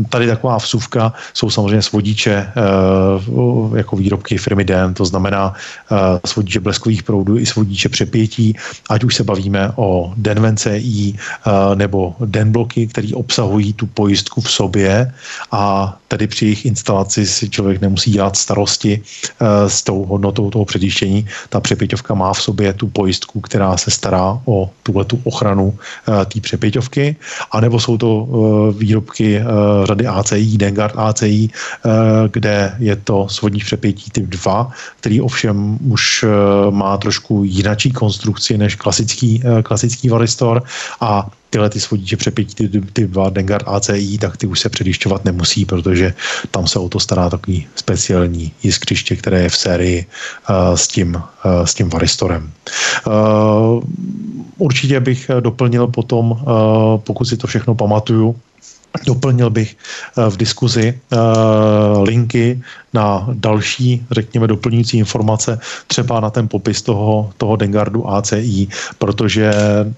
Speaker 2: Tady taková vsuvka jsou samozřejmě svodiče eh, jako výrobky firmy DEN, to znamená eh, svodiče bleskových proudů i svodiče přepětí, ať už se bavíme o DENVEN CI nebo DEN bloky, které obsahují tu pojistku v sobě a tedy při jejich instalaci si člověk nemusí dělat starosti s tou hodnotou toho předjištění pojištění. Ta přepěťovka má v sobě tu pojistku, která se stará o tuhle tu ochranu uh, té přepěťovky, anebo jsou to uh, výrobky uh, řady ACI, Dengard ACI, kde je to svodní přepětí typ 2, který ovšem už má trošku jinačí konstrukci než klasický, klasický varistor a tyhle ty svodiče přepětí, ty, ty dva Dengard ACI, tak ty už se předjišťovat nemusí, protože tam se o to stará takový speciální jiskřiště, které je v sérii uh, s, tím, uh, s tím varistorem. Uh, určitě bych doplnil potom, uh, pokud si to všechno pamatuju, Doplnil bych eh, v diskuzi eh, linky na další, řekněme, doplňující informace, třeba na ten popis toho, toho Dengardu ACI, protože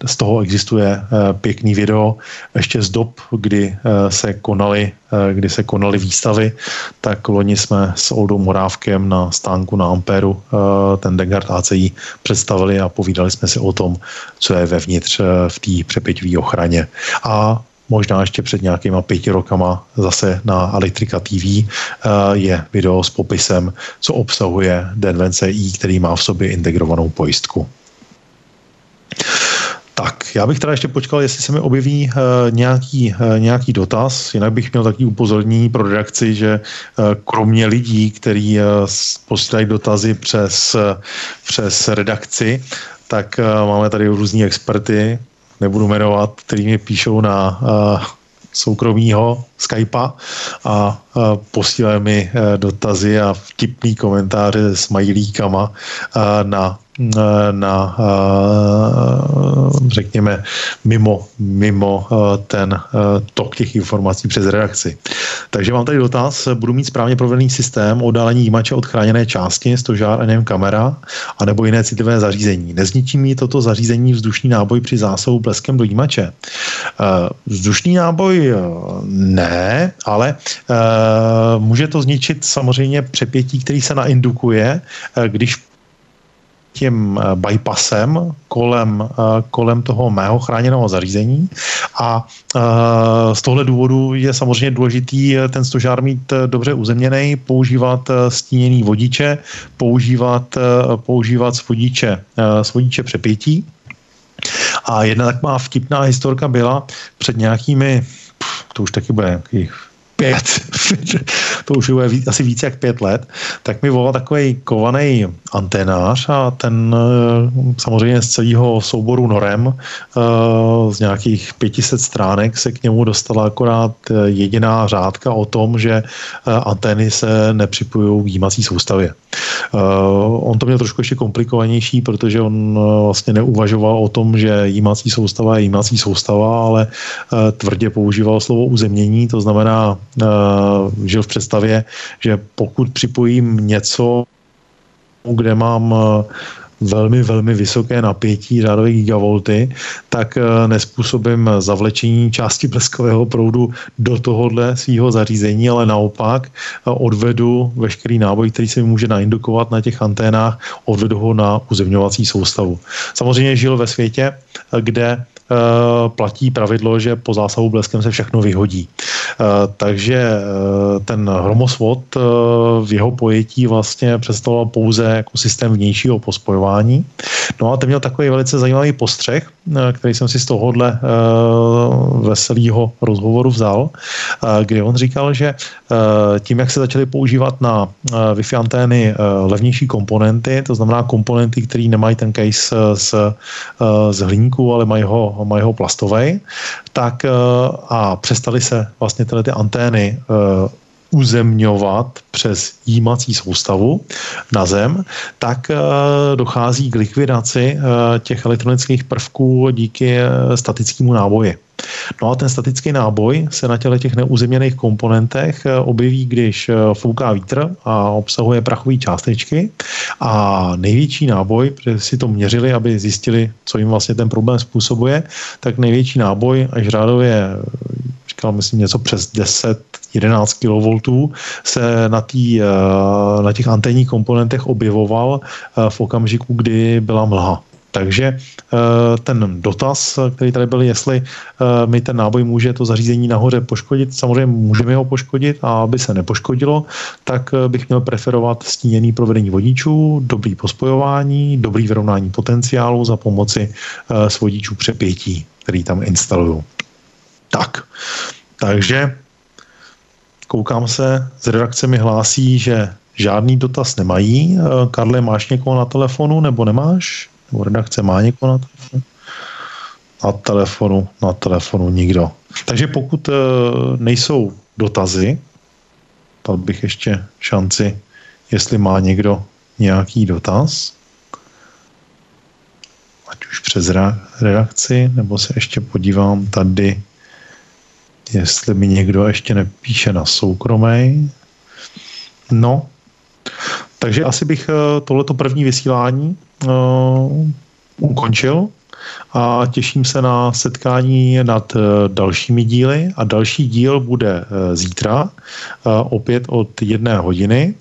Speaker 2: z toho existuje eh, pěkný video ještě z dob, kdy se konaly, kdy se konaly výstavy, tak loni jsme s Oldou Morávkem na stánku na Amperu ten Dengard ACI představili a povídali jsme si o tom, co je vevnitř v té přepěťové ochraně. A možná ještě před nějakýma pěti rokama zase na Elektrika TV eh, je video s popisem, co obsahuje Denvence i, který má v sobě integrovanou pojistku. Tak, já bych teda ještě počkal, jestli se mi objeví uh, nějaký, uh, nějaký dotaz, jinak bych měl takový upozornění pro redakci, že uh, kromě lidí, kteří uh, posílají dotazy přes, přes redakci, tak uh, máme tady různí experty, nebudu jmenovat, který mi píšou na uh, soukromýho Skypea a posílají mi dotazy a vtipný komentáře s smajlíkama na na, řekněme, mimo, mimo ten tok těch informací přes redakci. Takže mám tady dotaz, budu mít správně provedený systém oddálení jímače od chráněné části, stožár a kamera, anebo jiné citlivé zařízení. Nezničí mi toto zařízení vzdušný náboj při zásahu bleskem do jímače? Vzdušný náboj ne, ale může to zničit samozřejmě přepětí, který se naindukuje, když tím eh, bypassem kolem, kolem toho mého chráněného zařízení a z tohle důvodu je samozřejmě důležitý ten stožár mít dobře uzemněný, používat stíněný vodiče, používat, používat svodiče, svodiče přepětí. A jedna taková vtipná historka byla před nějakými, to už taky bude pět, to už je asi více jak pět let, tak mi volal takový kovaný antenář a ten eh, samozřejmě z celého souboru norem eh, z nějakých 500 stránek se k němu dostala akorát eh, jediná řádka o tom, že antény se nepřipojují k jímací soustavě. On to měl trošku ještě komplikovanější, protože on vlastně neuvažoval o tom, že jímací soustava je jímací soustava, ale tvrdě používal slovo uzemnění, to znamená žil v představě, že pokud připojím něco, kde mám eh, velmi, velmi vysoké napětí, řádové gigavolty, tak eh, nespůsobím zavlečení části bleskového proudu do tohohle svého zařízení, ale naopak eh, odvedu veškerý náboj, který se může naindukovat na těch anténách, odvedu ho na uzemňovací soustavu. Samozřejmě žil ve světě, kde Eh, platí pravidlo, že po zásahu bleskem se všechno vyhodí. Eh, takže eh, ten hromosvod v jeho pojetí vlastně představoval pouze jako systém vnějšího pospojování. No a ten měl takový velice zajímavý postřeh, který jsem si z tohohle veselého rozhovoru vzal, kde on říkal, že tím, jak se začaly používat na Wi-Fi antény levnější komponenty, to znamená komponenty, které nemají ten case z, z hliníku, ale mají ho mají ho plastový, tak eh, a přestali se vlastně tyhle ty antény eh, uzemňovat přes jímací soustavu na zem, tak eh, dochází k likvidaci těch elektronických prvků díky statickému náboji. No a ten statický náboj se na těle těch neuzemněných komponentech eh, objeví, když eh, fouká vítr a obsahuje prachové částečky a největší náboj, protože si to měřili, aby zjistili, co jim vlastně ten problém způsobuje, tak největší náboj až řádově říkal, myslím, něco přes 10 11 kV se na, tý, eh, na těch anténních komponentech objevoval v okamžiku, kdy byla mlha. Takže eh, ten dotaz, který tady byl, jestli eh, mi ten náboj může to zařízení nahoře poškodit, samozřejmě můžeme ho poškodit a aby se nepoškodilo, tak eh, bych měl preferovat stíněný provedení vodičů, dobrý pospojování, dobrý vyrovnání potenciálu za pomoci s vodičů přepětí, který tam instaluju. Tak, takže koukám se, z redakce mi hlásí, že žádný dotaz nemají. Karle, máš někoho na telefonu nebo nemáš? Nebo redakce má někoho na telefonu? Na telefonu, na telefonu nikdo. Takže pokud uh, nejsou dotazy, dal bych ještě šanci, jestli má někdo nějaký dotaz, ať už přes redakci, nebo se ještě podívám tady, jestli mi někdo ještě nepíše na soukromej. No, takže asi bych eh, tohleto první vysílání uh, ukončil a těším se na setkání nad uh, dalšími díly a další díl bude zítra, opět od jedné hodiny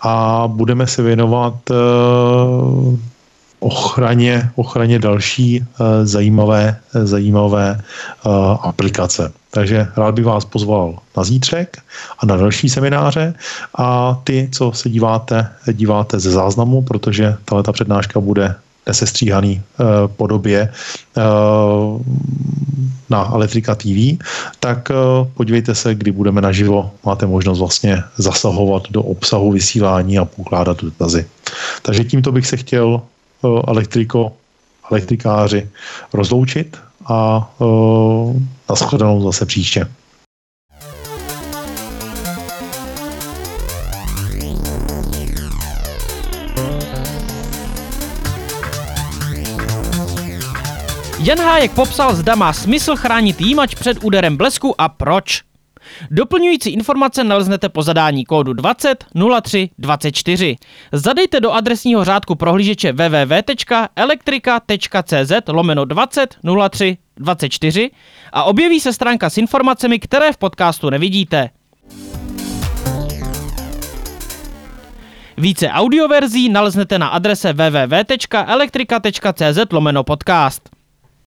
Speaker 2: a budeme se věnovat ochraně, ochraně další uh, zajímavé, zajímavé uh, aplikace. Takže rád bych vás pozval na zítřek a na další semináře a ty, co se díváte, díváte ze záznamu, protože tato přednáška bude nesestříhaný uh, podobě uh, na Elektrika TV, tak uh, podívejte se, kdy budeme naživo. Máte možnost vlastně zasahovat do obsahu vysílání a pokládat dotazy. Takže tímto bych se chtěl elektriko, elektrikáři rozloučit a uh, nashledanou zase příště.
Speaker 1: Jan Hájek popsal, zda má smysl chránit jímač před úderem blesku a proč. Doplňující informace naleznete po zadání kódu 20 03 24. Zadejte do adresního řádku prohlížeče www.elektrika.cz lomeno 20 03 24 a objeví se stránka s informacemi, které v podcastu nevidíte. Více audioverzí naleznete na adrese www.elektrika.cz lomeno podcast.